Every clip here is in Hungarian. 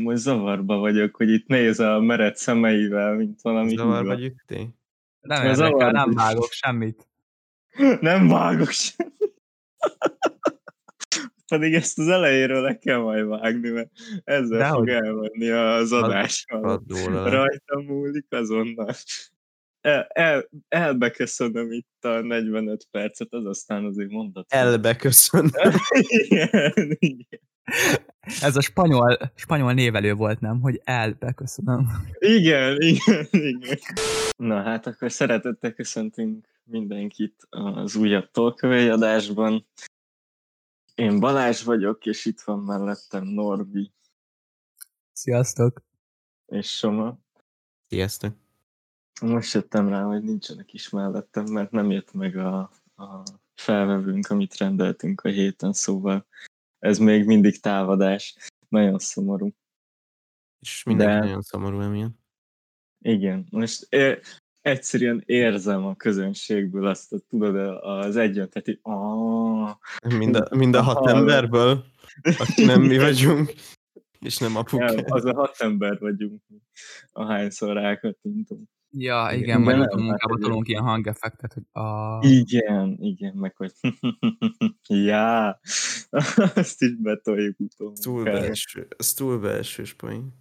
Én most zavarba vagyok, hogy itt néz a mered szemeivel, mint valami Zavarba gyüktél? Nem Ez zavar- nem vágok semmit. Nem vágok sem. Pedig ezt az elejéről le kell majd vágni, mert ezzel Dehogy. fog elmenni az adás. Rajta múlik azonnal. El, el, elbeköszönöm itt a 45 percet, az aztán azért mondat. Elbe köszön. igen, igen. Ez a spanyol, spanyol névelő volt, nem? Hogy elbe köszönöm. Igen, igen, igen. Na hát akkor szeretettel köszöntünk mindenkit az újabb tolkövei adásban. Én Balázs vagyok, és itt van mellettem Norbi Sziasztok! és Soma. Sziasztok. Most jöttem rá, hogy nincsenek is mellettem, mert nem jött meg a, a felvevőnk, amit rendeltünk a héten, szóval ez még mindig távadás. Nagyon szomorú. És mindenki De- nagyon szomorú emiatt. Igen, most é- egyszerűen érzem a közönségből azt, a, tudod, az egyöntet, hogy Mind a, mind a hat emberből, aki nem mi vagyunk, és nem apuk. nem, az a hat ember vagyunk, ahányszor rákattintunk. Ja, Igen, igen, majd utóbb munkába tolunk ilyen hangeffektet, hogy a... Igen, igen, meg hogy já, azt is betoljuk utóbb. Ez túl belső, ez túl belsős poén.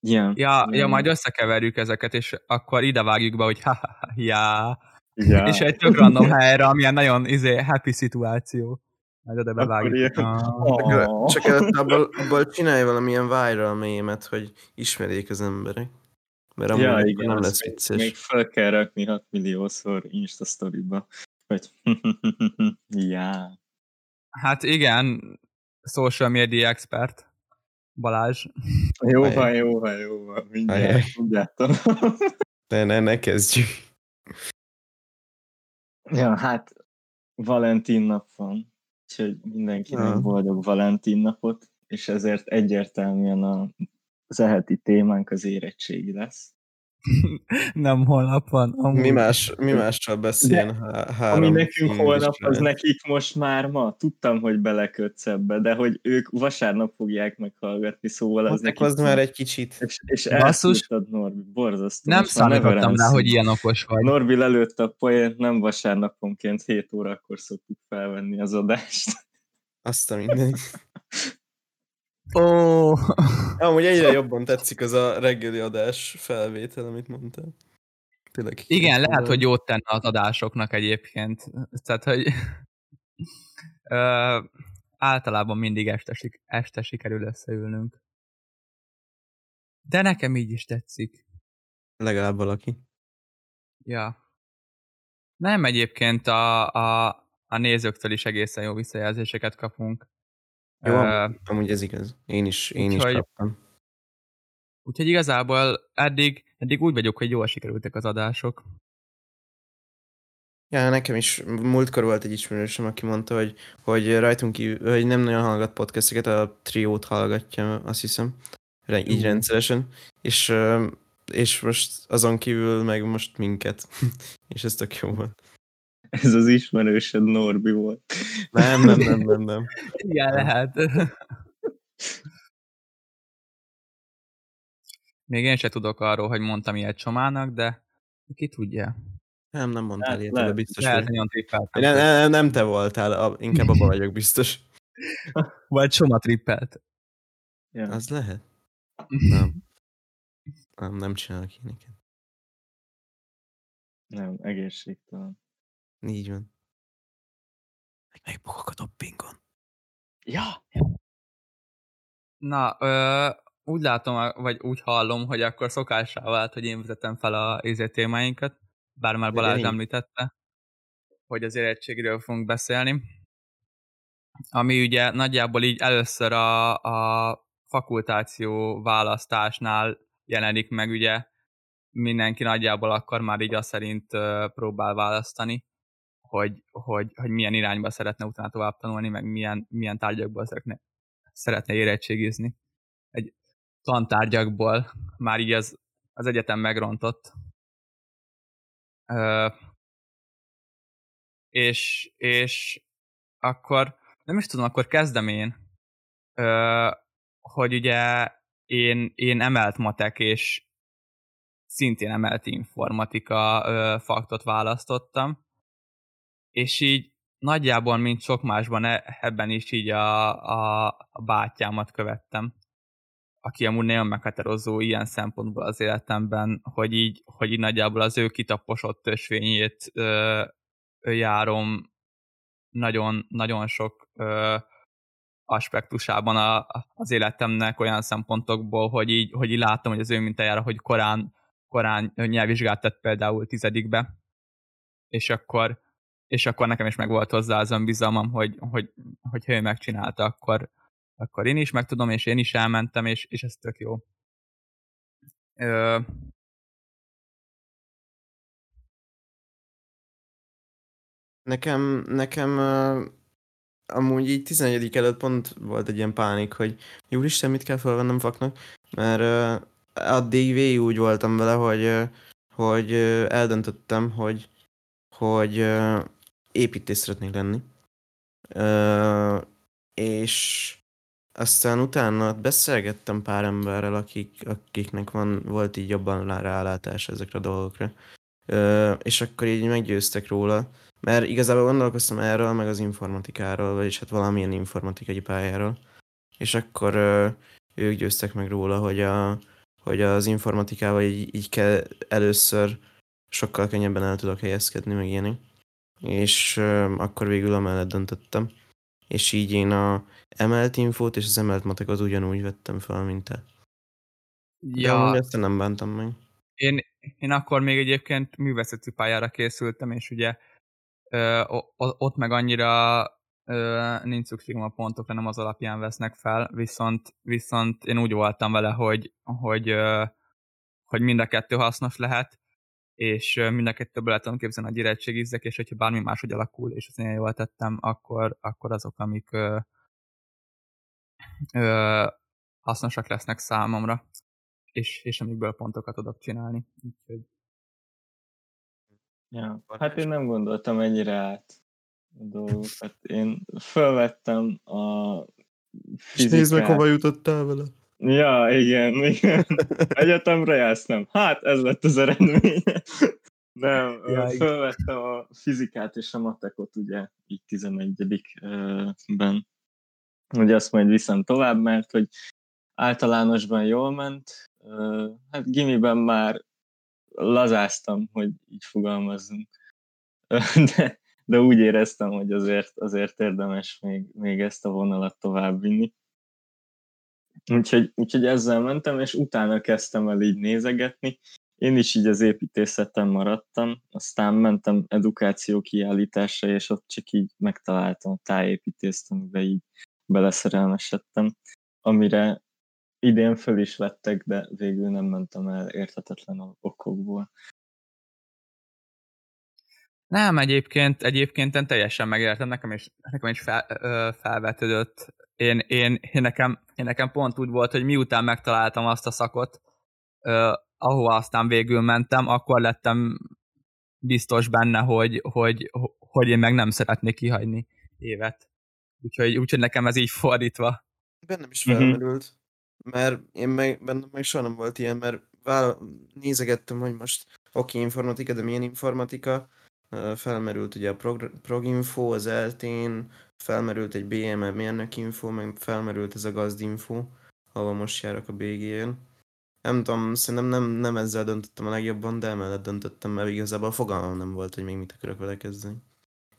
Ja, Ja, ja, majd összekeverjük ezeket, és akkor ide vágjuk be, hogy ha, ha, ha ja. ja. És egy tök random helyre, amilyen nagyon izé, happy szituáció. Majd oda bevágjuk. ilyen- Ah. Csak, csak abból, abból csinálj valamilyen viral mémet, hogy ismerjék az emberek. Mert amúgy ja, igen, nem lesz még, vicces. még fel kell rakni 6 milliószor Insta storyba, hogy já. Hát igen, social media expert. Balázs. Jó van, jó van, jó van, mindjárt, mindjárt. Ne, ne, ne kezdjük. ja, hát Valentin nap van, úgyhogy mindenkinek Ja. boldog Valentin napot, és ezért egyértelműen a, az eheti témánk az érettségi lesz. Nem holnap van. Amúgy. Mi, más, mi mással beszéljen há- három Ami nekünk holnap, az nekik most már ma. Tudtam, hogy belekötsz ebbe, de hogy ők vasárnap fogják meghallgatni, szóval az Hozzák nekik... az már egy kicsit. És, és Basszus. Norbi, borzasztó. Nem számítottam rá, hogy ilyen okos vagy. Norbi lelőtte a poént, nem vasárnaponként 7 órakor szoktuk felvenni az adást. Azt a minden. Ó, Amúgy egyre jobban tetszik az a reggeli adás felvétel, amit mondtál. Tényleg. igen, lehet, hogy jót tenne az adásoknak egyébként. Tehát, hogy ö, általában mindig este, este sikerül összeülnünk. De nekem így is tetszik. Legalább valaki. Ja. Nem egyébként a, a, a nézőktől is egészen jó visszajelzéseket kapunk. Jó, Ö, amúgy, ez igaz. Én is, én is Úgyhogy- kaptam. Úgyhogy igazából eddig, eddig úgy vagyok, hogy jól sikerültek az adások. Ja, nekem is múltkor volt egy ismerősöm, aki mondta, hogy, hogy rajtunk kívül, hogy nem nagyon hallgat podcasteket, a triót hallgatja, azt hiszem, így Mhm. rendszeresen, és, és most azon kívül meg most minket, és ez tök jó volt. Ez az ismerősöd Norbi volt. Nem, nem, nem, nem, nem. Igen, lehet. Még én se tudok arról, hogy mondtam ilyet Csomának, de ki tudja. Nem, nem mondtál Lehet, ilyet, de biztos, Lehet, hogy... trippeltem. Nem, nem, nem te voltál, a, inkább abban vagyok biztos. Vagy Csoma trippelt. Ja. Az lehet. Nem. Nem, nem csinálok ilyeneket. Nem, egészségtelen. Így van. Meg megbukok a doppingon. Ja! Na, ö, úgy látom, vagy úgy hallom, hogy akkor szokássá vált, hogy én vezetem fel a izé témáinkat, bár már Balázs említette, hogy az érettségről fogunk beszélni. Ami ugye nagyjából így először a, a fakultáció választásnál jelenik meg, ugye mindenki nagyjából akkor már így azt szerint próbál választani, hogy, hogy, hogy milyen irányba szeretne utána tovább tanulni, meg milyen, milyen tárgyakból szeretne, szeretne érettségizni. Egy tantárgyakból már így az, az egyetem megrontott. Ö, és, és akkor nem is tudom, akkor kezdem én, ö, hogy ugye én, én emelt matek és szintén emelt informatika ö, faktot választottam, és így nagyjából, mint sok másban, e, ebben is így a, a, a bátyámat követtem, aki amúgy nagyon meghatározó ilyen szempontból az életemben, hogy így, hogy így nagyjából az ő kitaposott ösvényét ö, járom nagyon, nagyon sok ö, aspektusában a, az életemnek olyan szempontokból, hogy így, hogy így láttam, hogy az ő mintájára, hogy korán, korán nyelvvizsgát tett például tizedikbe, és akkor, és akkor nekem is meg volt hozzá az önbizalmam, hogy, hogy, hogy ő megcsinálta, akkor, akkor én is meg tudom, és én is elmentem, és, és ez tök jó. Ö... Nekem, nekem amúgy így 11 előtt pont volt egy ilyen pánik, hogy úristen, mit kell felvennem faknak, mert addig végig úgy voltam vele, hogy, hogy eldöntöttem, hogy, hogy építész szeretnék lenni. Uh, és aztán utána beszélgettem pár emberrel, akik, akiknek van, volt így jobban rálátás ezekre a dolgokra. Uh, és akkor így meggyőztek róla, mert igazából gondolkoztam erről, meg az informatikáról, vagyis hát valamilyen informatikai pályáról. És akkor ö, ők győztek meg róla, hogy, a, hogy az informatikával így, így kell először sokkal könnyebben el tudok helyezkedni, meg ilyenek. És akkor végül amellett döntöttem. És így én a emelt infót és az emelt matekot ugyanúgy vettem fel, mint te. Ja. De ezt nem bántam meg. Én, én akkor még egyébként művészeti pályára készültem, és ugye ö, ott meg annyira ö, nincs szükségem a pontokra, nem az alapján vesznek fel, viszont, viszont én úgy voltam vele, hogy, hogy, ö, hogy mind a kettő hasznos lehet, és mind a kettőből lehet tudom képzelni, hogy érettségizzek, és hogyha bármi máshogy alakul, és az én jól tettem, akkor, akkor azok, amik ö, ö, hasznosak lesznek számomra, és, és amikből pontokat tudok csinálni. Úgyhogy Ja, hát én nem gondoltam ennyire át a dolgokat. Én felvettem a fizikát. És nézd meg, hova jutottál vele. Ja, igen, igen. Egyetemre jársz, Hát ez lett az eredmény. Nem, ja, felvettem a fizikát és a matekot ugye így 11-ben. Ugye azt majd viszem tovább, mert hogy általánosban jól ment, hát gimiben már lazáztam, hogy így fogalmazzunk. De, de úgy éreztem, hogy azért, azért érdemes még, még ezt a vonalat továbbvinni. Úgyhogy, úgyhogy ezzel mentem, és utána kezdtem el így nézegetni. Én is így az építészeten maradtam, aztán mentem edukáció kiállításra, és ott csak így megtaláltam a tájépítést, amiben így beleszerelmesedtem, amire idén föl is vettek, de végül nem mentem el érthetetlen okokból. Nem, egyébként, egyébként teljesen megértem, nekem is, nekem is fel, ö, felvetődött. Én, én, én, nekem, én nekem pont úgy volt, hogy miután megtaláltam azt a szakot, ö, ahova aztán végül mentem, akkor lettem biztos benne, hogy, hogy, hogy én meg nem szeretnék kihagyni évet. Úgyhogy, úgyhogy nekem ez így fordítva. Bennem is felmerült. Mert én meg, bennem meg soha nem volt ilyen, mert vála, nézegettem, hogy most oké, okay, informatika, de milyen informatika. Felmerült ugye a prog, proginfo, az eltén, felmerült egy BME mérnök info, meg felmerült ez a gazdinfo, ahol most járok a BG-n. Nem tudom, szerintem nem, nem ezzel döntöttem a legjobban, de emellett döntöttem, mert igazából fogalmam nem volt, hogy még mit akarok vele kezdeni.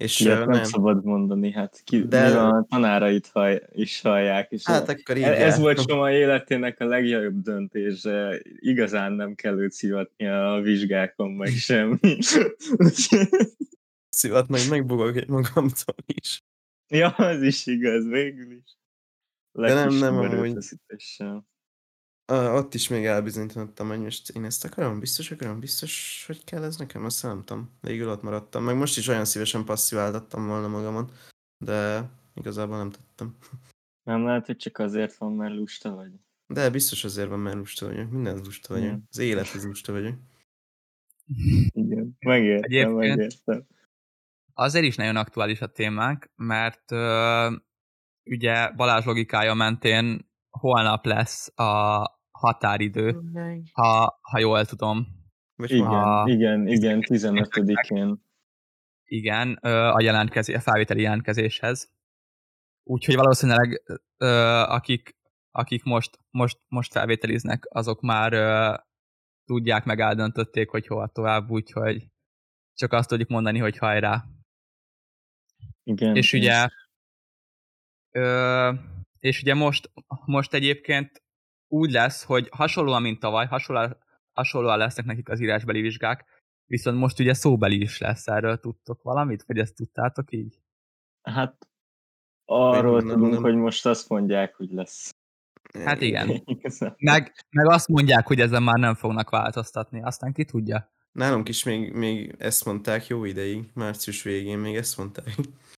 És Ilyet nem, nem szabad mondani, hát ki, De... a tanárait hall, is hallják. És hát a, akkor így Ez volt Soma életének a legjobb döntés, igazán nem kell őt szivatni a vizsgákon, meg semmi. Szivatni, megbugok egy magamtól is. Ja, az is igaz, végül is. De nem, nem amúgy. Uh, ott is még elbizonyítottam, hogy most én ezt akarom, biztos akarom, biztos, hogy kell ez nekem, azt nem tudom. Végül ott maradtam, meg most is olyan szívesen passziváltattam volna magamon, de igazából nem tettem. Nem lehet, hogy csak azért van, mert lusta vagy. De biztos azért van, mert lusta vagyok. Minden lusta vagyok. Az élet az lusta vagyok. Igen, megértem, Egyébként megértem. Azért is nagyon aktuális a témánk, mert uh, ugye Balázs logikája mentén holnap lesz a határidő, ha, ha jól tudom. Igen, a... igen, igen, 15-én. Igen, a, jelentkezés, a felvételi jelentkezéshez. Úgyhogy valószínűleg akik, akik most, most, most felvételiznek, azok már tudják, meg eldöntötték, hogy hova tovább, úgyhogy csak azt tudjuk mondani, hogy hajrá. Igen. És ugye, ö, és ugye most, most egyébként úgy lesz, hogy hasonlóan, mint tavaly, hasonlóan, hasonlóan lesznek nekik az írásbeli vizsgák, viszont most ugye szóbeli is lesz, erről tudtok valamit? Vagy ezt tudtátok így? Hát arról nem, tudunk, nem. hogy most azt mondják, hogy lesz. Hát igen. Meg, meg azt mondják, hogy ezen már nem fognak változtatni, aztán ki tudja. Nálunk is még, még ezt mondták jó ideig, március végén még ezt mondták.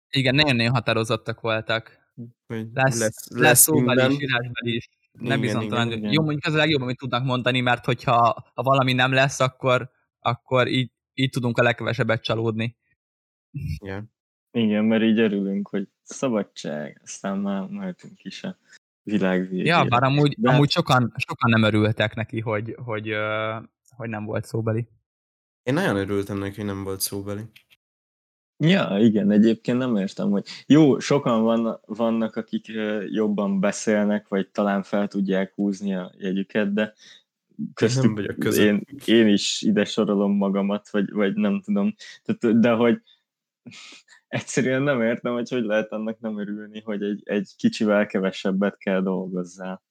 Igen, nagyon-nagyon határozottak voltak. Hogy lesz, lesz, lesz, lesz szóbeli is, írásbeli is. Nem bizonytalan. Jó, mondjuk ez a legjobb, amit tudnak mondani, mert hogyha ha valami nem lesz, akkor, akkor így, így tudunk a legkevesebbet csalódni. Igen. Igen, mert így örülünk, hogy szabadság, aztán már mehetünk is a világ végére. Ja, bár amúgy, De... amúgy sokan, sokan nem örültek neki, hogy, hogy, hogy nem volt szóbeli. Én nagyon örültem neki, hogy nem volt szóbeli. Ja, igen, egyébként nem értem, hogy jó, sokan van, vannak, akik jobban beszélnek, vagy talán fel tudják húzni a jegyüket, de köztük nem vagyok én, én is ide sorolom magamat, vagy, vagy nem tudom. Tehát, de hogy egyszerűen nem értem, hogy hogy lehet annak nem örülni, hogy egy, egy kicsivel kevesebbet kell dolgozzál.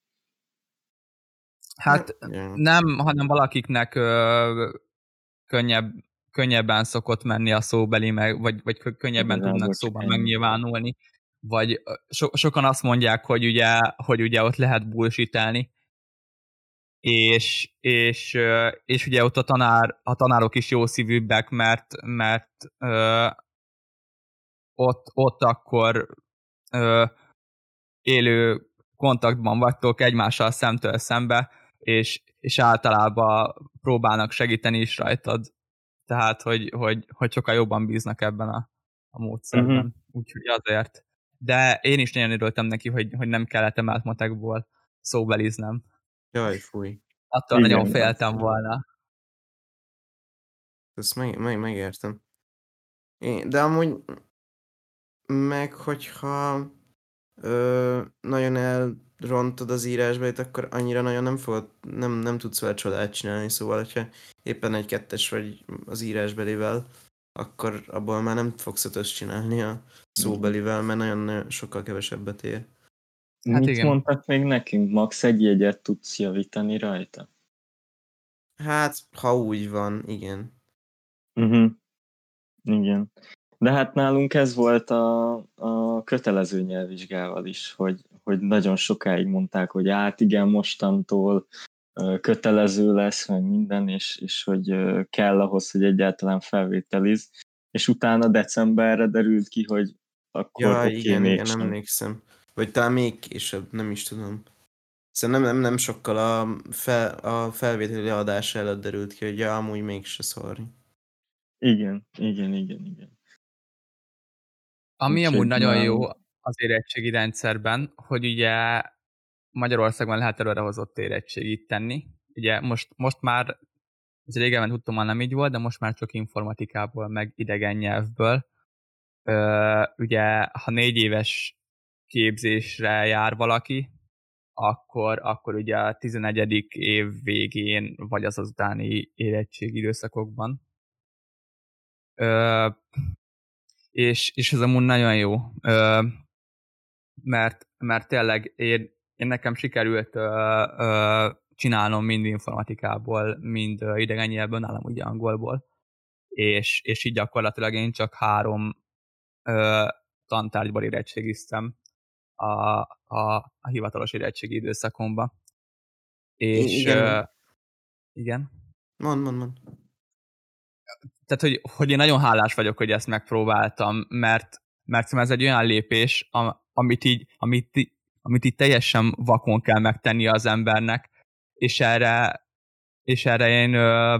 Hát nem, hanem valakiknek ö, könnyebb, könnyebben szokott menni a szóbeli, meg, vagy, vagy könnyebben Igen, tudnak szóban megnyilvánulni, vagy so, sokan azt mondják, hogy ugye, hogy ugye ott lehet bullshitelni, és, és, és ugye ott a, tanár, a tanárok is jó szívűbbek, mert, mert ö, ott, ott akkor ö, élő kontaktban vagytok egymással szemtől szembe, és, és általában próbálnak segíteni is rajtad. Tehát, hogy, hogy, hogy sokkal jobban bíznak ebben a, a módszerben. Uh-huh. Úgyhogy azért. De én is nagyon örültem neki, hogy, hogy nem kellett emelt matekból szóbeliznem. Jaj, fúj. Attól Igen, nagyon féltem volna. Ezt meg, meg, megértem. Én, de amúgy meg hogyha ö, nagyon elrontod az írásbait, akkor annyira nagyon nem, fogod, nem, nem tudsz vele csodát csinálni, szóval hogyha éppen egy kettes vagy az írásbelivel, akkor abból már nem fogsz ötös csinálni a szóbelivel, mert nagyon, nagyon sokkal kevesebbet ér. Hát Mit igen. mondtak még nekünk? Max egy jegyet tudsz javítani rajta? Hát, ha úgy van, igen. Uh-huh. Igen. De hát nálunk ez volt a, a kötelező nyelvvizsgával is, hogy, hogy nagyon sokáig mondták, hogy hát igen, mostantól kötelező lesz, meg minden, és, és hogy kell ahhoz, hogy egyáltalán felvételiz. És utána decemberre derült ki, hogy akkor ja, okay, igen, igen, nem emlékszem. Vagy talán még később, nem is tudom. Szerintem nem, nem sokkal a, fel, a felvételi adás előtt derült ki, hogy ja, amúgy mégse sorry. Igen, igen, igen, igen. Ami Úgy amúgy nagyon nem... jó az érettségi rendszerben, hogy ugye Magyarországon lehet előrehozott érettségit tenni. Ugye most, most már, ez régen tudtam, már nem így volt, de most már csak informatikából, meg idegen nyelvből. Ö, ugye, ha négy éves képzésre jár valaki, akkor, akkor ugye a 11. év végén, vagy az azutáni érettségi időszakokban. Ö, és, és ez amúgy nagyon jó, ö, mert, mert tényleg én, én nekem sikerült ö, ö, csinálnom mind informatikából, mind idegen nyelvből, nálam ugye angolból, és, és így gyakorlatilag én csak három ö, tantárgyból érettségiztem a, a, a hivatalos érettségi időszakomban. És igen. Ö, igen. Mond, mond, mond tehát, hogy, hogy én nagyon hálás vagyok, hogy ezt megpróbáltam, mert, mert ez egy olyan lépés, amit így, amit, amit így teljesen vakon kell megtenni az embernek, és erre, és erre én ö,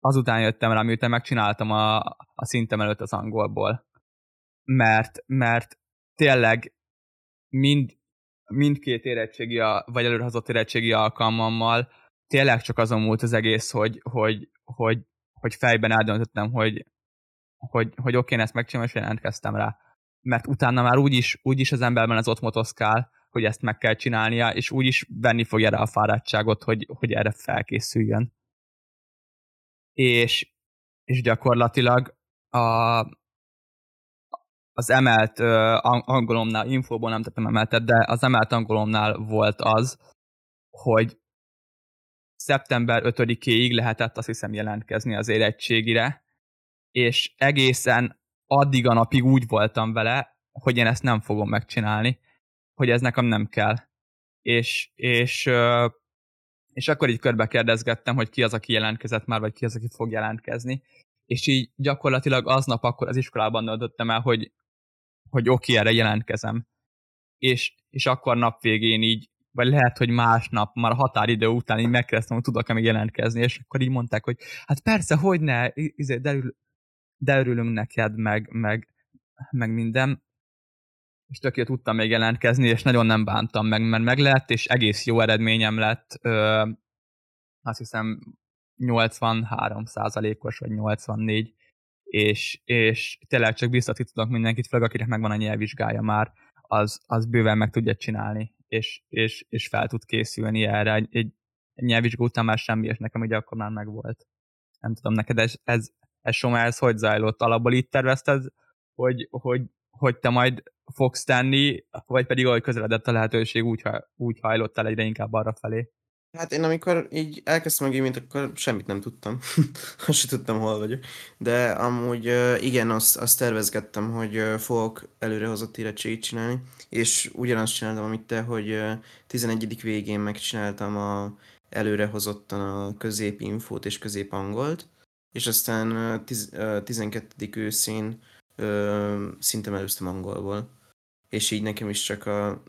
azután jöttem rá, miután megcsináltam a, a szintem előtt az angolból. Mert, mert tényleg mind mindkét érettségi, vagy előrehozott érettségi alkalmammal tényleg csak azon múlt az egész, hogy, hogy, hogy, hogy fejben eldöntöttem, hogy, hogy, hogy oké, én ezt megcsinálom, és jelentkeztem rá. Mert utána már úgyis, úgyis az emberben az ott motoszkál, hogy ezt meg kell csinálnia, és úgyis venni fogja rá a fáradtságot, hogy, hogy erre felkészüljön. És, és gyakorlatilag a, az emelt uh, angolomnál, infóból nem tettem emeltet, de az emelt angolomnál volt az, hogy szeptember 5-éig lehetett azt hiszem jelentkezni az érettségire, és egészen addig a napig úgy voltam vele, hogy én ezt nem fogom megcsinálni, hogy ez nekem nem kell. És, és, és akkor így körbe kérdezgettem, hogy ki az, aki jelentkezett már, vagy ki az, aki fog jelentkezni. És így gyakorlatilag aznap akkor az iskolában döntöttem el, hogy, hogy oké, erre jelentkezem. És, és akkor nap végén így, vagy lehet, hogy másnap, már a határidő után így megkezdtem, hogy tudok-e még jelentkezni, és akkor így mondták, hogy hát persze, hogy ne, izé, de, de örülünk neked, meg, meg, meg minden. És tök tudtam még jelentkezni, és nagyon nem bántam meg, mert meg lett, és egész jó eredményem lett. Ö, azt hiszem 83 os vagy 84 és, és tényleg csak biztatni tudok mindenkit, főleg akinek megvan a nyelvvizsgája már, az, az bőven meg tudja csinálni, és, és, és fel tud készülni erre. Egy, egy nyelvvizsgó után már semmi, és nekem ugye akkor már megvolt. Nem tudom, neked ez, ez, ez Soma, ez hogy zajlott? Alapból itt tervezted, hogy, hogy, hogy te majd fogsz tenni, vagy pedig ahogy közeledett a lehetőség, úgy, úgy hajlottál egyre inkább arra felé? Hát én amikor így elkezdtem a gaming akkor semmit nem tudtam. azt sem tudtam, hol vagyok. De amúgy igen, azt, azt tervezgettem, hogy fogok előrehozott érettségit csinálni, és ugyanazt csináltam, amit te, hogy 11. végén megcsináltam a előrehozottan a középinfót és középangolt, és aztán 12. őszén szinte előztem angolból. És így nekem is csak a...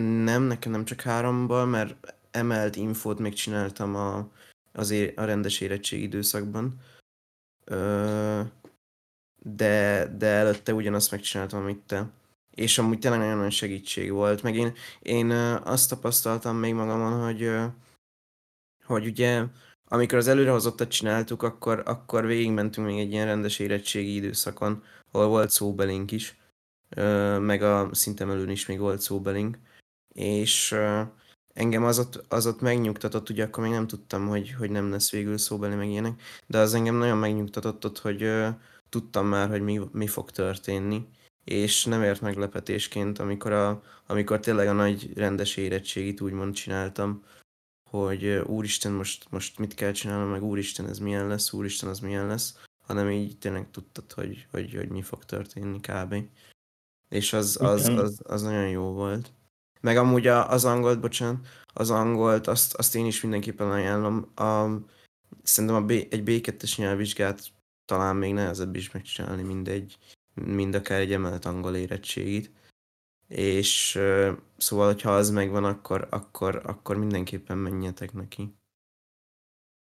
Nem, nekem nem csak háromból, mert emelt infót még csináltam a, az é, a rendes érettség időszakban. Ö, de, de előtte ugyanazt megcsináltam, amit te. És amúgy tényleg nagyon nagy segítség volt. Meg én, én azt tapasztaltam még magamon, hogy, hogy ugye amikor az előrehozottat csináltuk, akkor, akkor végigmentünk még egy ilyen rendes érettségi időszakon, ahol volt szóbelink is, meg a szintem előn is még volt szóbelink, és engem az ott, az ott megnyugtatott, ugye akkor még nem tudtam, hogy, hogy nem lesz végül szóbeli meg ilyenek, de az engem nagyon megnyugtatott ott, hogy tudtam már, hogy mi, mi fog történni, és nem ért meglepetésként, amikor, a, amikor tényleg a nagy rendes érettségit úgymond csináltam, hogy úristen, most, most mit kell csinálnom, meg úristen, ez milyen lesz, úristen, az milyen lesz, hanem így tényleg tudtad, hogy, hogy, hogy mi fog történni kb. És az, az, az, az, nagyon jó volt. Meg amúgy az angolt, bocsánat, az angolt, azt, azt én is mindenképpen ajánlom. A, szerintem a B, egy B2-es nyelvvizsgát talán még nehezebb is megcsinálni, mint, egy, mind akár egy emelt angol érettségit. És szóval, hogyha az megvan, akkor, akkor, akkor mindenképpen menjetek neki.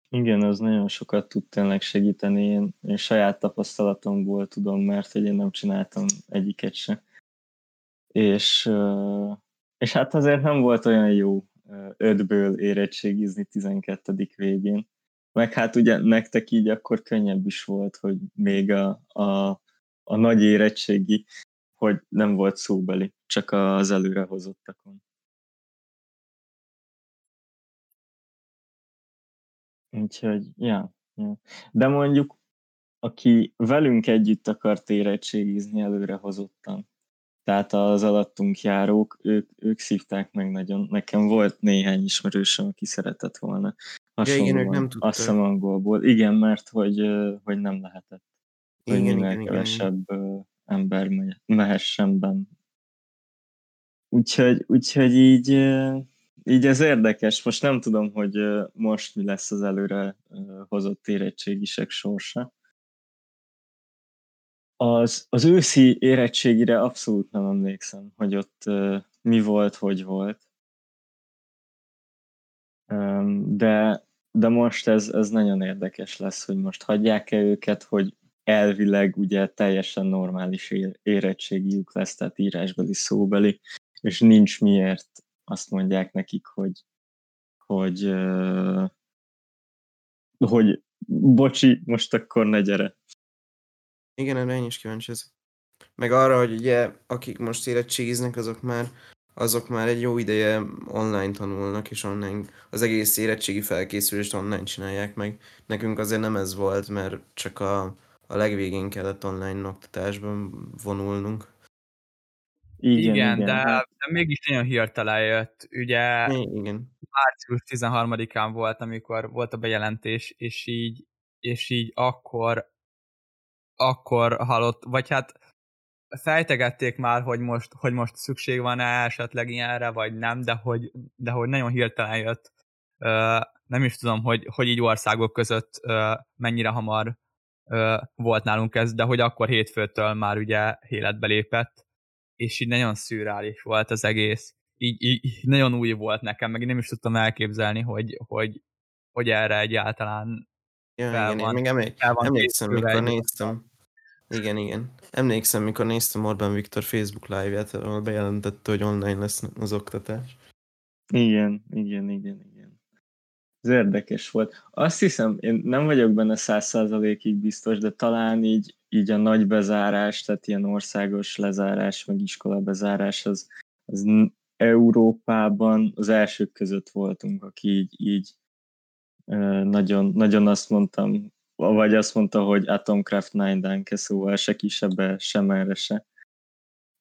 Igen, az nagyon sokat tud tényleg segíteni. Én, én saját tapasztalatomból tudom, mert hogy én nem csináltam egyiket se. És és hát azért nem volt olyan jó ötből érettségizni 12. végén. Meg hát ugye nektek így akkor könnyebb is volt, hogy még a, a, a nagy érettségi, hogy nem volt szóbeli, csak az előrehozottakon. Úgyhogy, ja, ja. De mondjuk, aki velünk együtt akart érettségizni előrehozottan, tehát az alattunk járók, ők, ők szívták meg nagyon. Nekem volt néhány ismerősöm, aki szeretett volna hasonlóan, ja, igen, ők nem azt hiszem angolból. Igen, mert hogy, hogy nem lehetett. Hogy igen, minél igen, kevesebb igen. Ember mehessen benne. Úgyhogy, úgyhogy így, így ez érdekes. Most nem tudom, hogy most mi lesz az előre hozott érettségisek sorsa az, az őszi érettségire abszolút nem emlékszem, hogy ott mi volt, hogy volt. De, de most ez, ez nagyon érdekes lesz, hogy most hagyják-e őket, hogy elvileg ugye teljesen normális érettségiük lesz, tehát írásbeli, szóbeli, és nincs miért azt mondják nekik, hogy, hogy, hogy bocsi, most akkor ne gyere. Igen, erre én is kíváncsi ezek. Meg arra, hogy ugye, akik most érettségiznek, azok már azok már egy jó ideje online tanulnak, és online az egész érettségi felkészülést online csinálják meg. Nekünk azért nem ez volt, mert csak a, a legvégén kellett online oktatásban vonulnunk. Igen, igen, igen. De, hát- de mégis nagyon hirtelen jött. Ugye igen. március 13-án volt, amikor volt a bejelentés, és így, és így akkor akkor hallott, vagy hát fejtegették már, hogy most, hogy most szükség van-e esetleg ilyenre, vagy nem, de hogy, de hogy nagyon hirtelen jött. Nem is tudom, hogy, hogy így országok között mennyire hamar volt nálunk ez, de hogy akkor hétfőtől már ugye életbe lépett, és így nagyon szürreális volt az egész. Így, így nagyon új volt nekem, meg én nem is tudtam elképzelni, hogy, hogy, hogy erre egyáltalán ja, fel igen, van, én még emlék, emlékszem, mikor néztem, igen, igen. Emlékszem, mikor néztem Orbán Viktor Facebook live-ját, ahol bejelentette, hogy online lesz az oktatás. Igen, igen, igen, igen. Ez érdekes volt. Azt hiszem, én nem vagyok benne száz százalékig biztos, de talán így, így a nagy bezárás, tehát ilyen országos lezárás, meg iskola bezárás, az, az Európában az elsők között voltunk, aki így, így nagyon, nagyon azt mondtam, vagy azt mondta, hogy Atomcraft 9 Danke, szóval se kisebbe, sem erre se.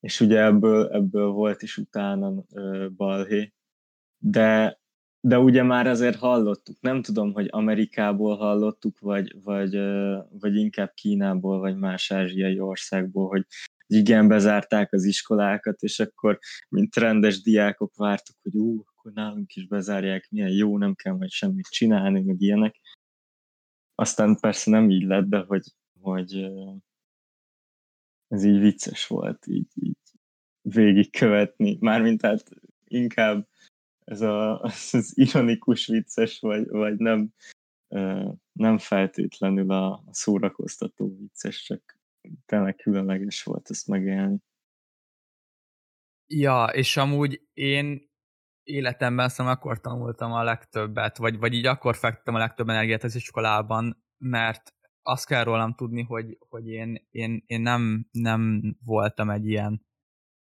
És ugye ebből, ebből volt is utána balhé. De, de ugye már azért hallottuk, nem tudom, hogy Amerikából hallottuk, vagy, vagy, vagy inkább Kínából, vagy más ázsiai országból, hogy igen, bezárták az iskolákat, és akkor, mint rendes diákok vártuk, hogy ú, akkor nálunk is bezárják, milyen jó, nem kell majd semmit csinálni, meg ilyenek aztán persze nem így lett, de hogy, hogy ez így vicces volt, így, így végigkövetni. Mármint tehát inkább ez a, az ironikus vicces, vagy, vagy nem, nem feltétlenül a szórakoztató vicces, csak tényleg különleges volt ezt megélni. Ja, és amúgy én életemben szerintem akkor tanultam a legtöbbet, vagy, vagy így akkor fektettem a legtöbb energiát az iskolában, mert azt kell rólam tudni, hogy, hogy én, én, én nem, nem voltam egy ilyen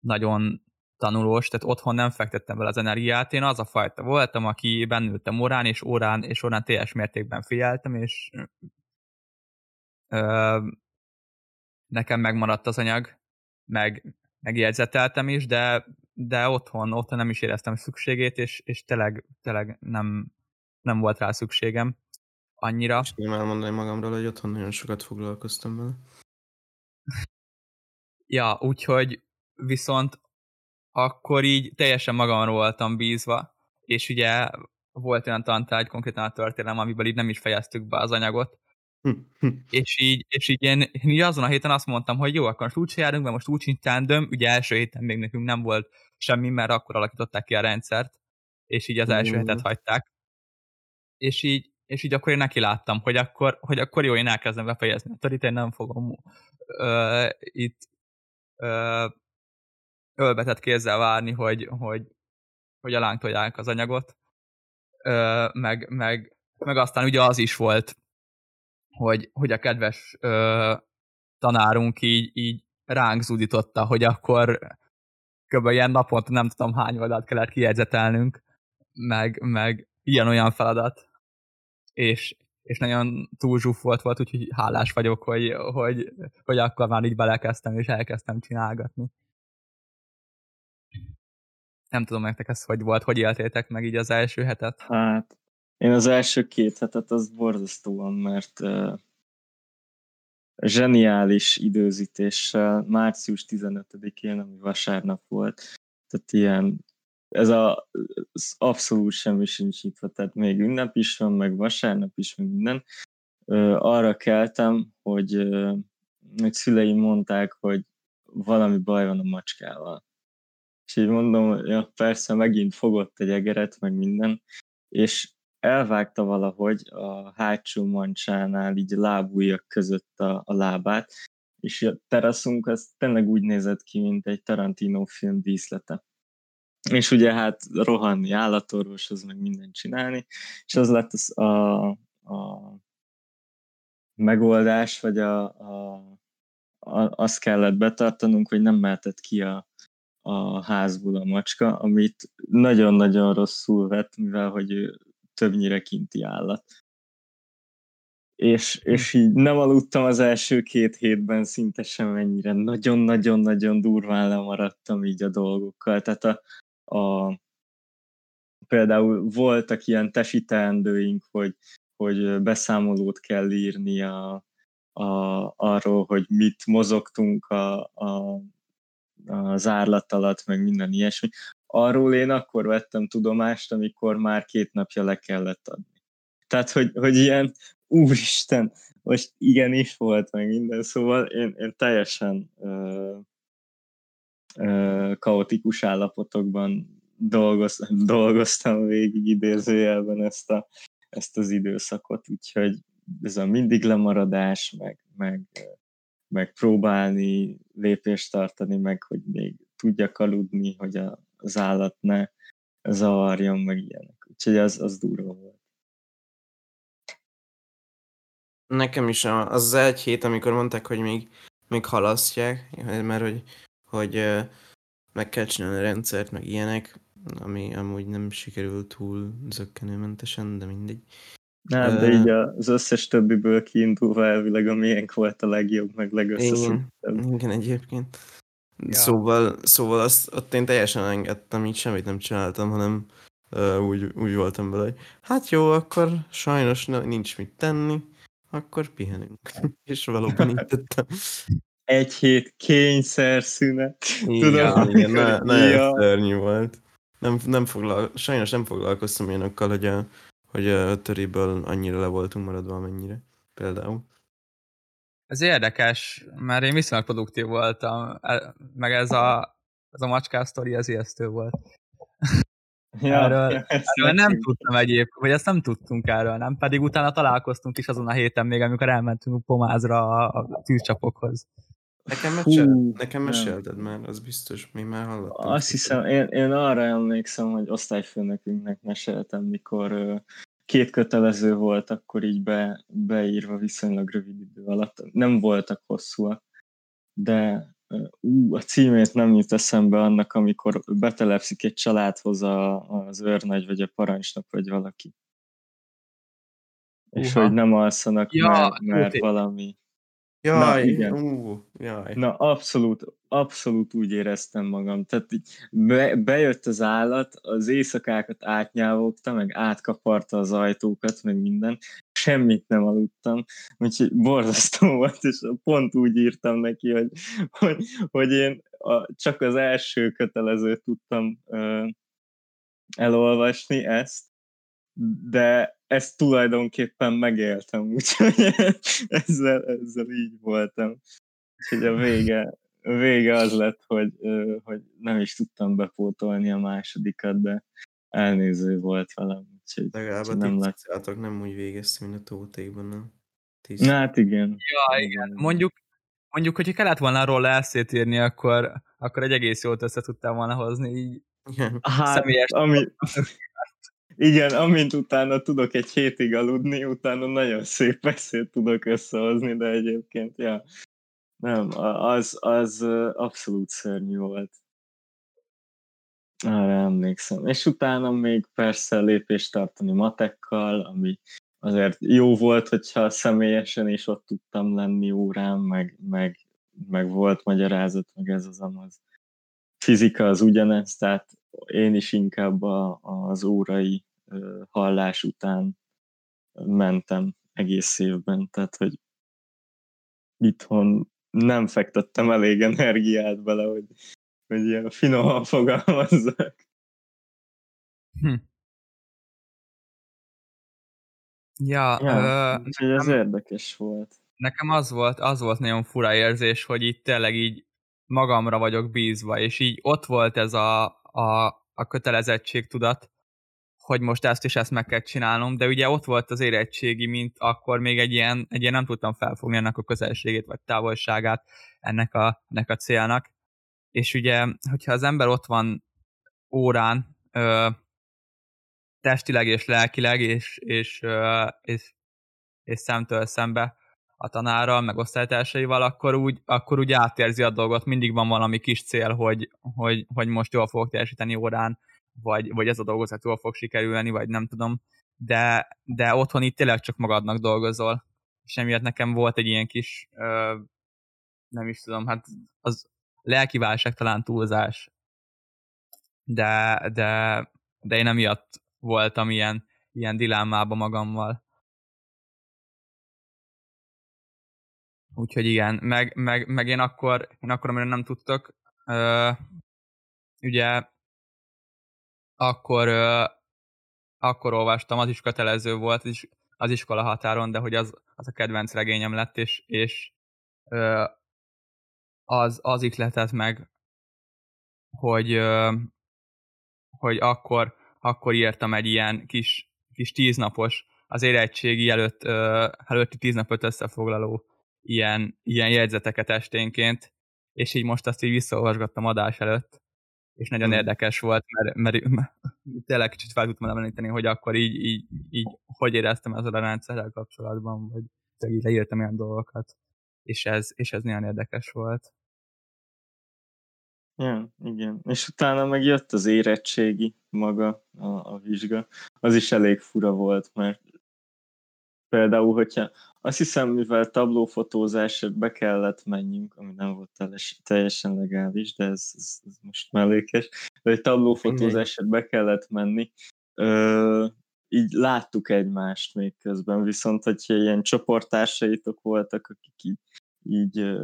nagyon tanulós, tehát otthon nem fektettem bele az energiát, én az a fajta voltam, aki bennültem órán, és órán, és órán teljes mértékben figyeltem, és ö, nekem megmaradt az anyag, meg megjegyzeteltem is, de de otthon, otthon nem is éreztem szükségét, és, és tényleg, tényleg nem, nem volt rá szükségem annyira. És nem elmondani magamról, hogy otthon nagyon sokat foglalkoztam vele. ja, úgyhogy viszont akkor így teljesen magamról voltam bízva, és ugye volt olyan tantárgy, konkrétan a történelem, amiből így nem is fejeztük be az anyagot, és így, és így én, én így azon a héten azt mondtam, hogy jó, akkor most úgy járunk, mert most úgy sincs tandem, ugye első héten még nekünk nem volt semmi, mert akkor alakították ki a rendszert, és így az első mm. hetet hagyták. És így, és így akkor én neki láttam, hogy akkor, hogy akkor jó, én elkezdem befejezni. Itt én nem fogom ö, itt ö, ölbetett kézzel várni, hogy, hogy, hogy alántolják az anyagot. Ö, meg, meg, meg aztán ugye az is volt, hogy, hogy a kedves ö, tanárunk így, így ránk zúdította, hogy akkor kb. ilyen naponta nem tudom hány oldalt kellett kijegyzetelnünk, meg, meg ilyen-olyan feladat, és, és nagyon túl zsúfolt volt, úgyhogy hálás vagyok, hogy, hogy, hogy akkor már így belekezdtem, és elkezdtem csinálgatni. Nem tudom nektek ez hogy volt, hogy éltétek meg így az első hetet? Hát, én az első két hetet az borzasztóan, mert uh, zseniális időzítéssel március 15-én, ami vasárnap volt, tehát ilyen ez a, az abszolút semmi sincs itt, tehát még ünnep is van, meg vasárnap is, meg minden. Ö, arra keltem, hogy, ö, hogy szüleim mondták, hogy valami baj van a macskával. És így mondom, ja, persze megint fogott egy egeret, meg minden, és elvágta valahogy a hátsó mancsánál, így lábújak között a, a lábát, és a teraszunk az tényleg úgy nézett ki, mint egy Tarantino film díszlete. és ugye hát rohanni állatorvoshoz, meg mindent csinálni, és az lett az a, a megoldás, vagy a, a, a, azt kellett betartanunk, hogy nem mehetett ki a, a házból a macska, amit nagyon-nagyon rosszul vett, mivel hogy ő többnyire kinti állat. És, és így nem aludtam az első két hétben szinte semennyire. Nagyon-nagyon-nagyon durván lemaradtam így a dolgokkal. Tehát a, a például voltak ilyen tesi teendőink, hogy, hogy beszámolót kell írni a, a, arról, hogy mit mozogtunk a, a, a zárlat alatt, meg minden ilyesmi. Arról én akkor vettem tudomást, amikor már két napja le kellett adni. Tehát, hogy, hogy ilyen, úristen, most igenis volt meg minden, szóval én, én teljesen ö, ö, kaotikus állapotokban dolgoz, dolgoztam végig idézőjelben ezt, a, ezt az időszakot, úgyhogy ez a mindig lemaradás, meg, meg, meg próbálni lépést tartani, meg hogy még tudjak aludni, hogy a, az állat ne zavarjon, meg ilyenek. Úgyhogy az, az durva volt. Nekem is az, az egy hét, amikor mondták, hogy még, még halasztják, mert hogy, hogy meg kell csinálni a rendszert, meg ilyenek, ami amúgy nem sikerült túl zöggenőmentesen, de mindegy. Nem, de így az összes többiből kiindulva elvileg a miénk volt a legjobb, meg legösszeszedettebb. Igen, igen, egyébként. Ja. Szóval, szóval azt, ott én teljesen engedtem, így semmit nem csináltam, hanem uh, úgy, úgy voltam vele, hogy hát jó, akkor sajnos nincs mit tenni, akkor pihenünk. És valóban így tettem egy hét kényszer szünet. Tudom, igen, ne, nagyon ja. szörnyű volt. Nem, nem foglal, sajnos nem foglalkoztam olyanokkal, hogy a, hogy a töréből annyira le voltunk maradva, amennyire. Például. Ez érdekes, mert én viszonylag produktív voltam, e, meg ez a, ez a macskás sztori, ez ijesztő volt. Ja, erről, ja, erről nem tudtam egyéb, vagy ezt nem tudtunk erről, nem? Pedig utána találkoztunk is azon a héten még, amikor elmentünk Pomázra a, a tűzcsapokhoz. Nekem, mesel, Hú, nekem mesélted már, az biztos, mi már hallottam. Azt hiszem, én, én arra emlékszem, hogy osztályfőnökünknek meséltem, mikor két kötelező volt, akkor így be, beírva viszonylag rövid idő alatt. Nem voltak hosszúak, de ú, a címét nem jut eszembe annak, amikor betelepszik egy családhoz a, az őrnagy, vagy a parancsnok, vagy valaki. Uh-ha. És hogy nem alszanak, ja, mert, mert valami Jaj, Na, igen. Ú, jaj. Na, abszolút, abszolút úgy éreztem magam. Tehát így be, bejött az állat, az éjszakákat átnyávogta, meg átkaparta az ajtókat, meg minden. Semmit nem aludtam, úgyhogy borzasztó volt, és pont úgy írtam neki, hogy, hogy, hogy én a, csak az első kötelezőt tudtam ö, elolvasni ezt, de ezt tulajdonképpen megéltem, úgyhogy ezzel, ezzel így voltam. Úgyhogy a vége, a vége az lett, hogy, hogy nem is tudtam bepótolni a másodikat, de elnéző volt velem. Úgyhogy Legalább a nem lett. nem úgy végeztem, mint a tótékban, nem? Tíz. Na hát igen. Ja, igen. Mondjuk, mondjuk, hogyha kellett volna róla eszét írni, akkor, akkor egy egész jót össze tudtam volna hozni, így hát, személyes ami, igen, amint utána tudok egy hétig aludni, utána nagyon szép beszélt tudok összehozni, de egyébként, ja, nem, az, az abszolút szörnyű volt. Arra emlékszem. És utána még persze lépést tartani matekkal, ami azért jó volt, hogyha személyesen is ott tudtam lenni órán, meg, meg, meg volt magyarázat, meg ez az amaz. Fizika az ugyanez, tehát én is inkább a, az órai hallás után mentem egész évben, tehát hogy itthon nem fektettem elég energiát bele, hogy, hogy ilyen finoman fogalmazzak. Hm. Ja, ja ö, ez érdekes volt. Nekem az volt, az volt nagyon fura érzés, hogy itt tényleg így magamra vagyok bízva, és így ott volt ez a, a, a kötelezettség tudat, hogy most ezt is ezt meg kell csinálnom, de ugye ott volt az érettségi, mint akkor még egy ilyen, egy ilyen nem tudtam felfogni ennek a közelségét, vagy távolságát ennek a, ennek a célnak. És ugye, hogyha az ember ott van órán ö, testileg és lelkileg, és, és, ö, és, és szemtől szembe a tanárral, meg osztálytársaival, akkor úgy, akkor úgy átérzi a dolgot, mindig van valami kis cél, hogy, hogy, hogy most jól fogok teljesíteni órán, vagy, vagy ez a dolgozat jól fog sikerülni, vagy nem tudom, de, de otthon itt tényleg csak magadnak dolgozol, és emiatt nekem volt egy ilyen kis, ö, nem is tudom, hát az lelki talán túlzás, de, de, de én emiatt voltam ilyen, ilyen dilemmába magammal. Úgyhogy igen, meg, meg, meg én akkor, én akkor, amire nem tudtok, ö, ugye akkor, akkor olvastam, az is kötelező volt, az, is, az iskola határon, de hogy az, az a kedvenc regényem lett, és, és az, az ihletett meg, hogy, hogy akkor, akkor írtam egy ilyen kis, kis tíznapos, az érettségi előtt, előtti tíznapot összefoglaló ilyen, ilyen jegyzeteket esténként, és így most azt így visszaolvasgattam adás előtt, és nagyon hmm. érdekes volt, mert, mert, mert tényleg kicsit fel tudtam említeni, hogy akkor így, így, így hogy éreztem ezzel a rendszerrel kapcsolatban, vagy így leírtam ilyen dolgokat, és ez, és ez nagyon érdekes volt. Ja, igen. És utána meg jött az érettségi maga, a, a vizsga. Az is elég fura volt, mert például, hogyha azt hiszem, mivel tablófotózásra be kellett menjünk, ami nem volt teljesen legális, de ez, ez, ez most mellékes, de egy tablófotózásra be kellett menni, ö, így láttuk egymást még közben, viszont hogyha ilyen csoporttársaitok voltak, akik így, így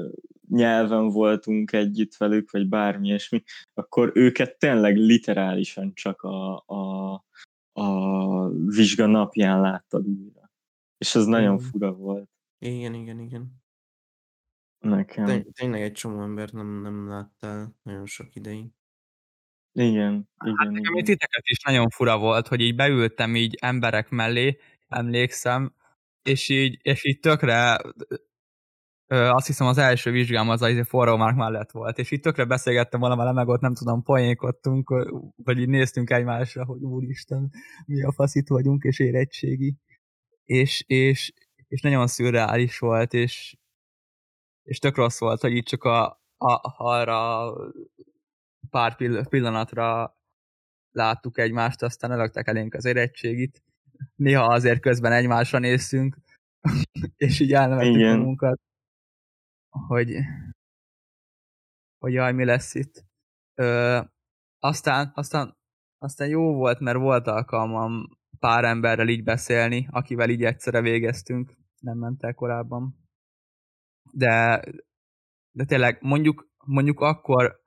nyelven voltunk együtt velük, vagy bármi ilyesmi, akkor őket tényleg literálisan csak a, a, a vizsga napján láttad újra. És ez nagyon fura volt. Igen, igen, igen. Nekem. Tény- Tényleg egy csomó ember nem, nem láttál nagyon sok ideig. Igen, igen, hát nekem igen. titeket is nagyon fura volt, hogy így beültem így emberek mellé, emlékszem, és így, és így tökre ö, azt hiszem az első vizsgám az a izé forró már mellett volt, és így tökre beszélgettem valamele, meg ott nem tudom, poénkodtunk, vagy így néztünk egymásra, hogy úristen, mi a faszit vagyunk, és érettségi és, és, és nagyon szürreális volt, és, és tök rossz volt, hogy itt csak a, a, arra pár pillanatra láttuk egymást, aztán előttek elénk az érettségit. Néha azért közben egymásra néztünk, és így elnevettük magunkat, hogy, hogy jaj, mi lesz itt. Ö, aztán, aztán, aztán jó volt, mert volt alkalmam pár emberrel így beszélni, akivel így egyszerre végeztünk, nem ment el korábban. De, de tényleg mondjuk, mondjuk akkor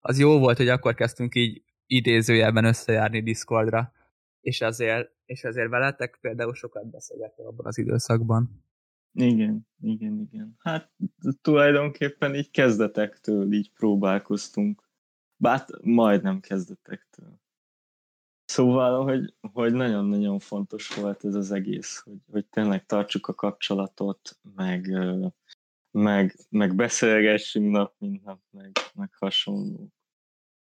az jó volt, hogy akkor kezdtünk így idézőjelben összejárni Discordra, és azért, és azért veletek például sokat beszélgettem abban az időszakban. Igen, igen, igen. Hát tulajdonképpen így kezdetektől így próbálkoztunk. Bár majdnem kezdetektől. Szóval, hogy, hogy nagyon-nagyon fontos volt ez az egész, hogy, hogy tényleg tartsuk a kapcsolatot, meg, meg, meg beszélgessünk nap, mint nap, meg, meg hasonló.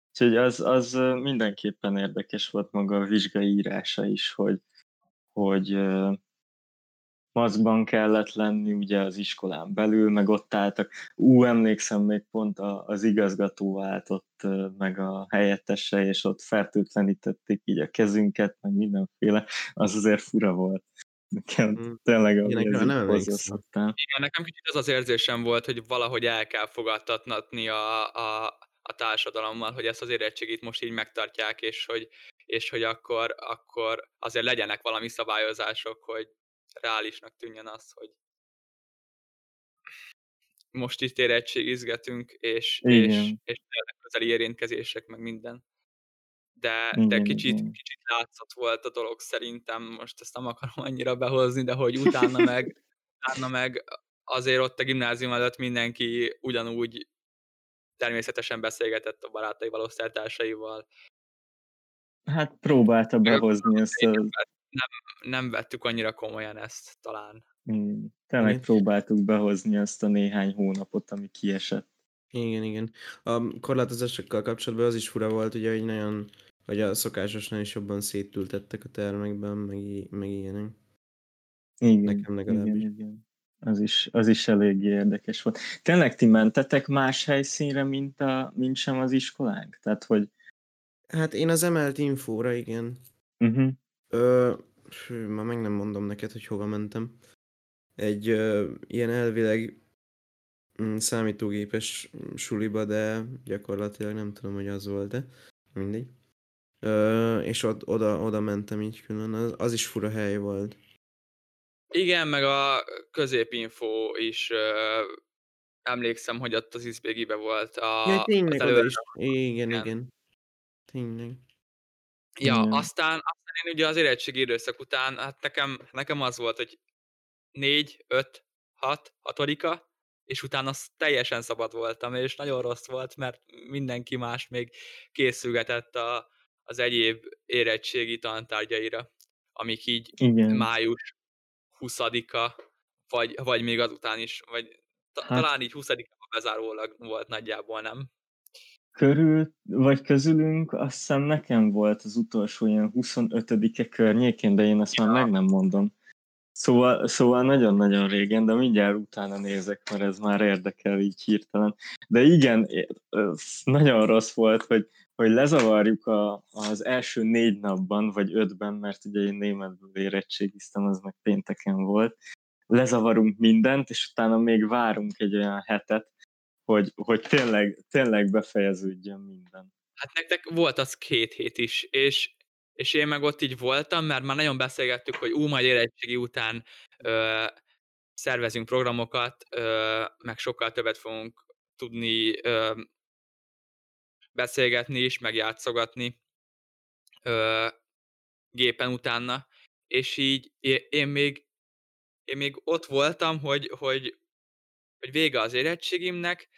Úgyhogy az, az mindenképpen érdekes volt maga a vizsgai írása is, hogy, hogy maszkban kellett lenni ugye az iskolán belül, meg ott álltak. Ú, emlékszem még pont az igazgató váltott meg a helyettese, és ott fertőtlenítették így a kezünket, meg mindenféle. Az azért fura volt. Nekem mm. tényleg a Igen, nem Igen, nekem kicsit az az érzésem volt, hogy valahogy el kell fogadtatni a, a, a társadalommal, hogy ezt az érettségit most így megtartják, és hogy, és hogy akkor, akkor azért legyenek valami szabályozások, hogy reálisnak tűnjön az, hogy most itt érettségizgetünk, és, és, és közeli érintkezések, meg minden. De, igen, de kicsit, igen. kicsit látszott volt a dolog szerintem, most ezt nem akarom annyira behozni, de hogy utána meg, utána meg azért ott a gimnázium előtt mindenki ugyanúgy természetesen beszélgetett a barátaival, osztálytársaival. Hát próbálta behozni ezt a nem, nem vettük annyira komolyan ezt talán. Mm, tényleg igen. próbáltuk behozni azt a néhány hónapot, ami kiesett. Igen, igen. A korlátozásokkal kapcsolatban az is fura volt, ugye, hogy nagyon vagy a szokásosnál is jobban szétültettek a termekben, meg, meg ilyenek. Igen, Nekem legalábbis. igen, igen. Az is, az is elég érdekes volt. Tényleg ti mentetek más helyszínre, mint, a, mint sem az iskolánk? Tehát, hogy... Hát én az emelt infóra, igen. Uh-huh. Ö, már meg nem mondom neked, hogy hova mentem. Egy ö, ilyen elvileg mm, számítógépes suliba, de gyakorlatilag nem tudom, hogy az volt-e. Mindegy. Ö, és od, oda, oda mentem így külön. Az, az is fura hely volt. Igen, meg a középinfo is ö, emlékszem, hogy ott az izbégibe volt a, Ja, tényleg előre. is. Igen, igen. igen. Tényleg. Ja, Igen. aztán én ugye az érettségi időszak után, hát nekem, nekem az volt, hogy 4, 5, 6, hatodika, és utána teljesen szabad voltam, és nagyon rossz volt, mert mindenki más még készülgetett a, az egyéb érettségi tantárgyaira, amik így Igen. május 20-a, vagy, vagy még azután is, vagy ta, Hát- talán így 20-a bezárólag volt nagyjából, nem? Körül, vagy közülünk, azt hiszem nekem volt az utolsó ilyen 25-e környékén, de én ezt már Ja. meg nem mondom. Szóval, szóval nagyon-nagyon régen, de mindjárt utána nézek, mert ez már érdekel így hirtelen. De igen, nagyon rossz volt, hogy, hogy lezavarjuk a, az első négy napban, vagy ötben, mert ugye én németből érettségiztem, az meg pénteken volt. Lezavarunk mindent, és utána még várunk egy olyan hetet, hogy, hogy tényleg, tényleg befejeződjön minden. Hát nektek volt az két hét is, és, és én meg ott így voltam, mert már nagyon beszélgettük, hogy ú, majd érettségi után ö, szervezünk programokat, ö, meg sokkal többet fogunk tudni ö, beszélgetni is, meg játszogatni ö, gépen utána, és így én még, én még ott voltam, hogy, hogy, hogy vége az érettségimnek,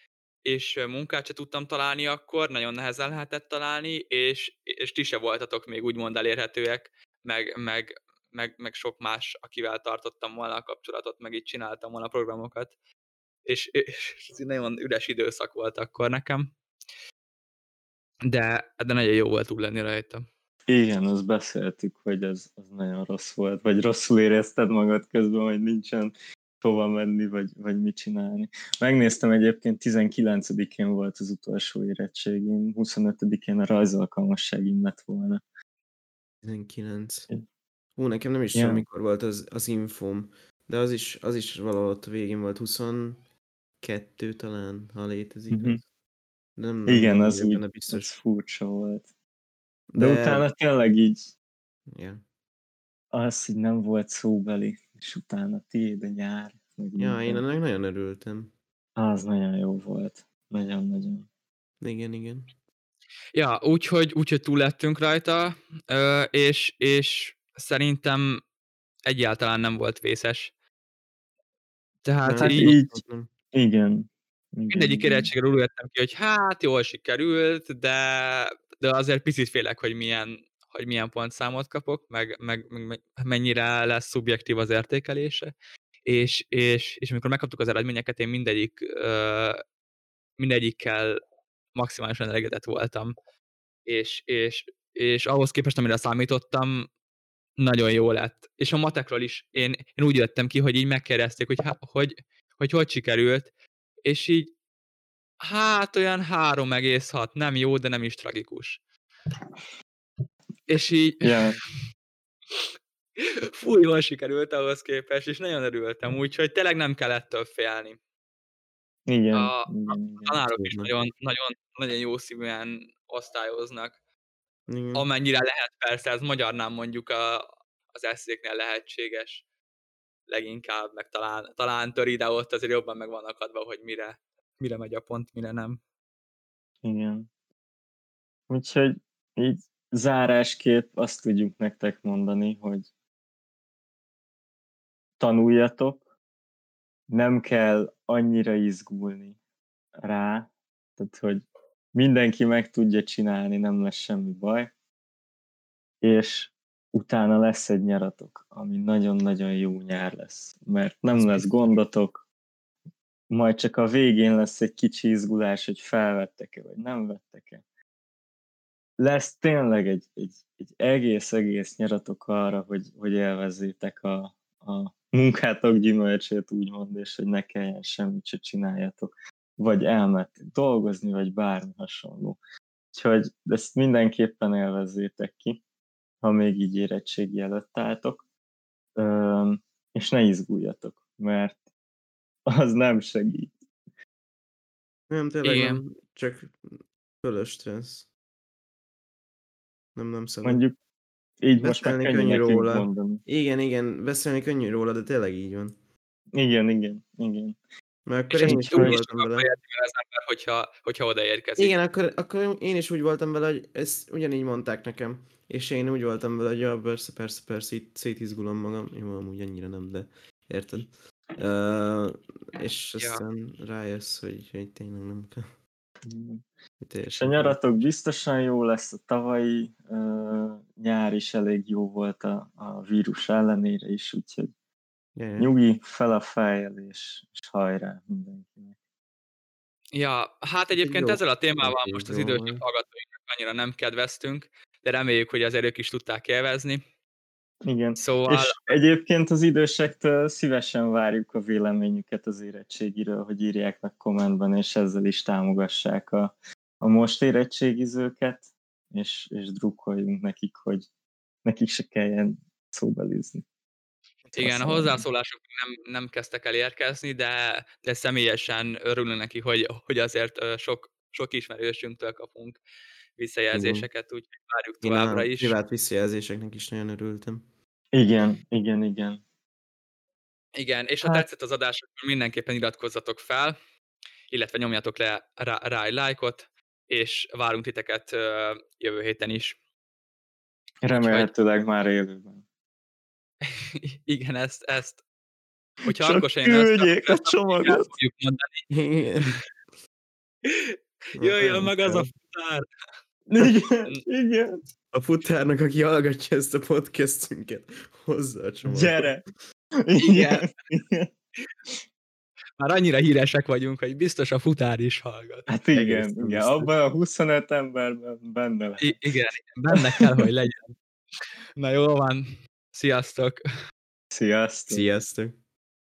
és munkát se tudtam találni akkor, nagyon nehezen lehetett találni, és, és ti se voltatok még úgymond elérhetőek, meg, meg, meg, meg sok más, akivel tartottam volna a kapcsolatot, meg így csináltam volna programokat. És, és ez nagyon üres időszak volt akkor nekem. De, de nagyon jó volt túl lenni rajta. Igen, azt beszéltük, hogy ez, az nagyon rossz volt, vagy rosszul érezted magad közben, hogy nincsen hova menni, vagy, vagy mit csinálni. Megnéztem egyébként 19-én volt az utolsó érettségim, 25-én a rajzalkalmasságim lett volna. 19. Igen. Hú, nekem nem is Ja. tudom, mikor volt az, az infóm, de az is, az is valahol ott végén volt, 22 talán, ha létezik. Mhm. De nem, Igen, nem az úgy, benne az biztos. furcsa volt. De, De utána tényleg így Ja. az, hogy nem volt szóbeli, és utána tiéd a nyár. Meg ja, én ennek nagyon örültem. Az nagyon jó volt. Nagyon-nagyon. Igen, igen. Ja, úgyhogy, úgyhogy túl lettünk rajta, és, és szerintem egyáltalán nem volt vészes. Tehát Hát így, így-. Igen. igen mindegyik érettségre úgy ki, hogy hát jól sikerült, de, de azért picit félek, hogy milyen, hogy milyen pontszámot kapok, meg, meg, meg, meg mennyire lesz szubjektív az értékelése. És, és, és amikor megkaptuk az eredményeket, én mindegyik, mindegyikkel maximálisan elégedett voltam. És, és, és ahhoz képest, amire számítottam, nagyon jó lett. És a matekról is én, én úgy jöttem ki, hogy így megkérdezték, hogy, há- hogy, hogy hogy sikerült, és így hát olyan 3,6, nem jó, de nem is tragikus. És így Ja, fú, jól sikerült ahhoz képest, és nagyon örültem, úgyhogy tényleg nem kell ettől félni. igen, A- igen. Tanárok is nagyon, nagyon, nagyon jó szívűen osztályoznak. igen. Amennyire lehet persze, ez magyarnál mondjuk a, az eszéknél lehetséges leginkább, meg talán, talán töri, de ott azért jobban meg vannak adva, hogy mire, mire megy a pont, mire nem. Igen. Úgyhogy így zárásképp azt tudjuk nektek mondani, hogy tanuljatok, nem kell annyira izgulni rá, tehát hogy mindenki meg tudja csinálni, nem lesz semmi baj, és utána lesz egy nyaratok, ami nagyon-nagyon jó nyár lesz, mert nem lesz gondotok, majd csak a végén lesz egy kicsi izgulás, hogy felvettek-e, vagy nem vettek-e. Lesz tényleg egy, egy, egy egész-egész nyaratok arra, hogy, hogy élvezzétek a, a munkátok gyümölcsét, úgymond, és hogy ne kelljen semmit se csináljatok, vagy elmentek dolgozni, vagy bármi hasonló. Úgyhogy ezt mindenképpen élvezzétek ki, ha még így érettségi előtt álltok, Üm, és ne izguljatok, mert az nem segít. Nem, tényleg Igen. nem, csak fölös stressz. Nem, nem szeretem. Mondjuk így most már Beszélni könnyű könnyű róla. mondani. Igen, igen, beszélni könnyű róla, de tényleg így van. Igen, igen, igen. Mert akkor És én is úgy voltam vele. az ember, hogyha, hogyha odaérkezik. Igen, akkor, akkor én is úgy voltam vele, hogy ezt ugyanígy mondták nekem. És én úgy voltam vele, hogy ja, persze, persze, persze, itt szétizgulom magam. Jó, amúgy ennyire nem, de érted? Uh, és Ja. aztán rájössz, hogy, hogy tényleg nem kell. Hogy És a nyaratok biztosan jó lesz, a tavalyi uh, nyár is elég jó volt a, a vírus ellenére is, úgyhogy ja. nyugi, fel a fejjel, és, és hajrá mindenkinek. Ja, hát egyébként jó- ezzel a témával jó most az idősebb hallgatóinknak annyira nem kedveztünk, de reméljük, hogy azért ők is tudták élvezni. Igen. Szóval És egyébként az idősektől szívesen várjuk a véleményüket az érettségiről, hogy írják meg kommentben, és ezzel is támogassák a, a most érettségizőket, és, és drukkoljunk nekik, hogy nekik se kelljen szóbelizni. igen, a hozzászólások nem, nem kezdtek el érkezni, de, de személyesen örülünk neki, hogy, hogy azért sok, sok ismerősünktől kapunk visszajelzéseket, úgyhogy várjuk Én továbbra a is. privát visszajelzéseknek is nagyon örültem. Igen, igen, igen. Igen, és ha Hát- tetszett az adás, akkor mindenképpen iratkozzatok fel, illetve nyomjatok le rá, rá egy lájkot, és várunk titeket jövő héten is. Remélhetőleg már élőben. Igen, ezt, ezt. Hogyha Csak össze, küldjék a csomagot! Jöjjön meg az a futár! Igen, igen. A futárnak, aki hallgatja ezt a podcastünket, hozzá a csomagot. Gyere! Igen. igen. Már annyira híresek vagyunk, hogy biztos a futár is hallgat. Hát igen, Egészen igen. biztos. Abban a 25 emberben benne lehet. I- igen, igen, benne kell, hogy legyen. Na jó van, sziasztok! Sziasztok! Sziasztok!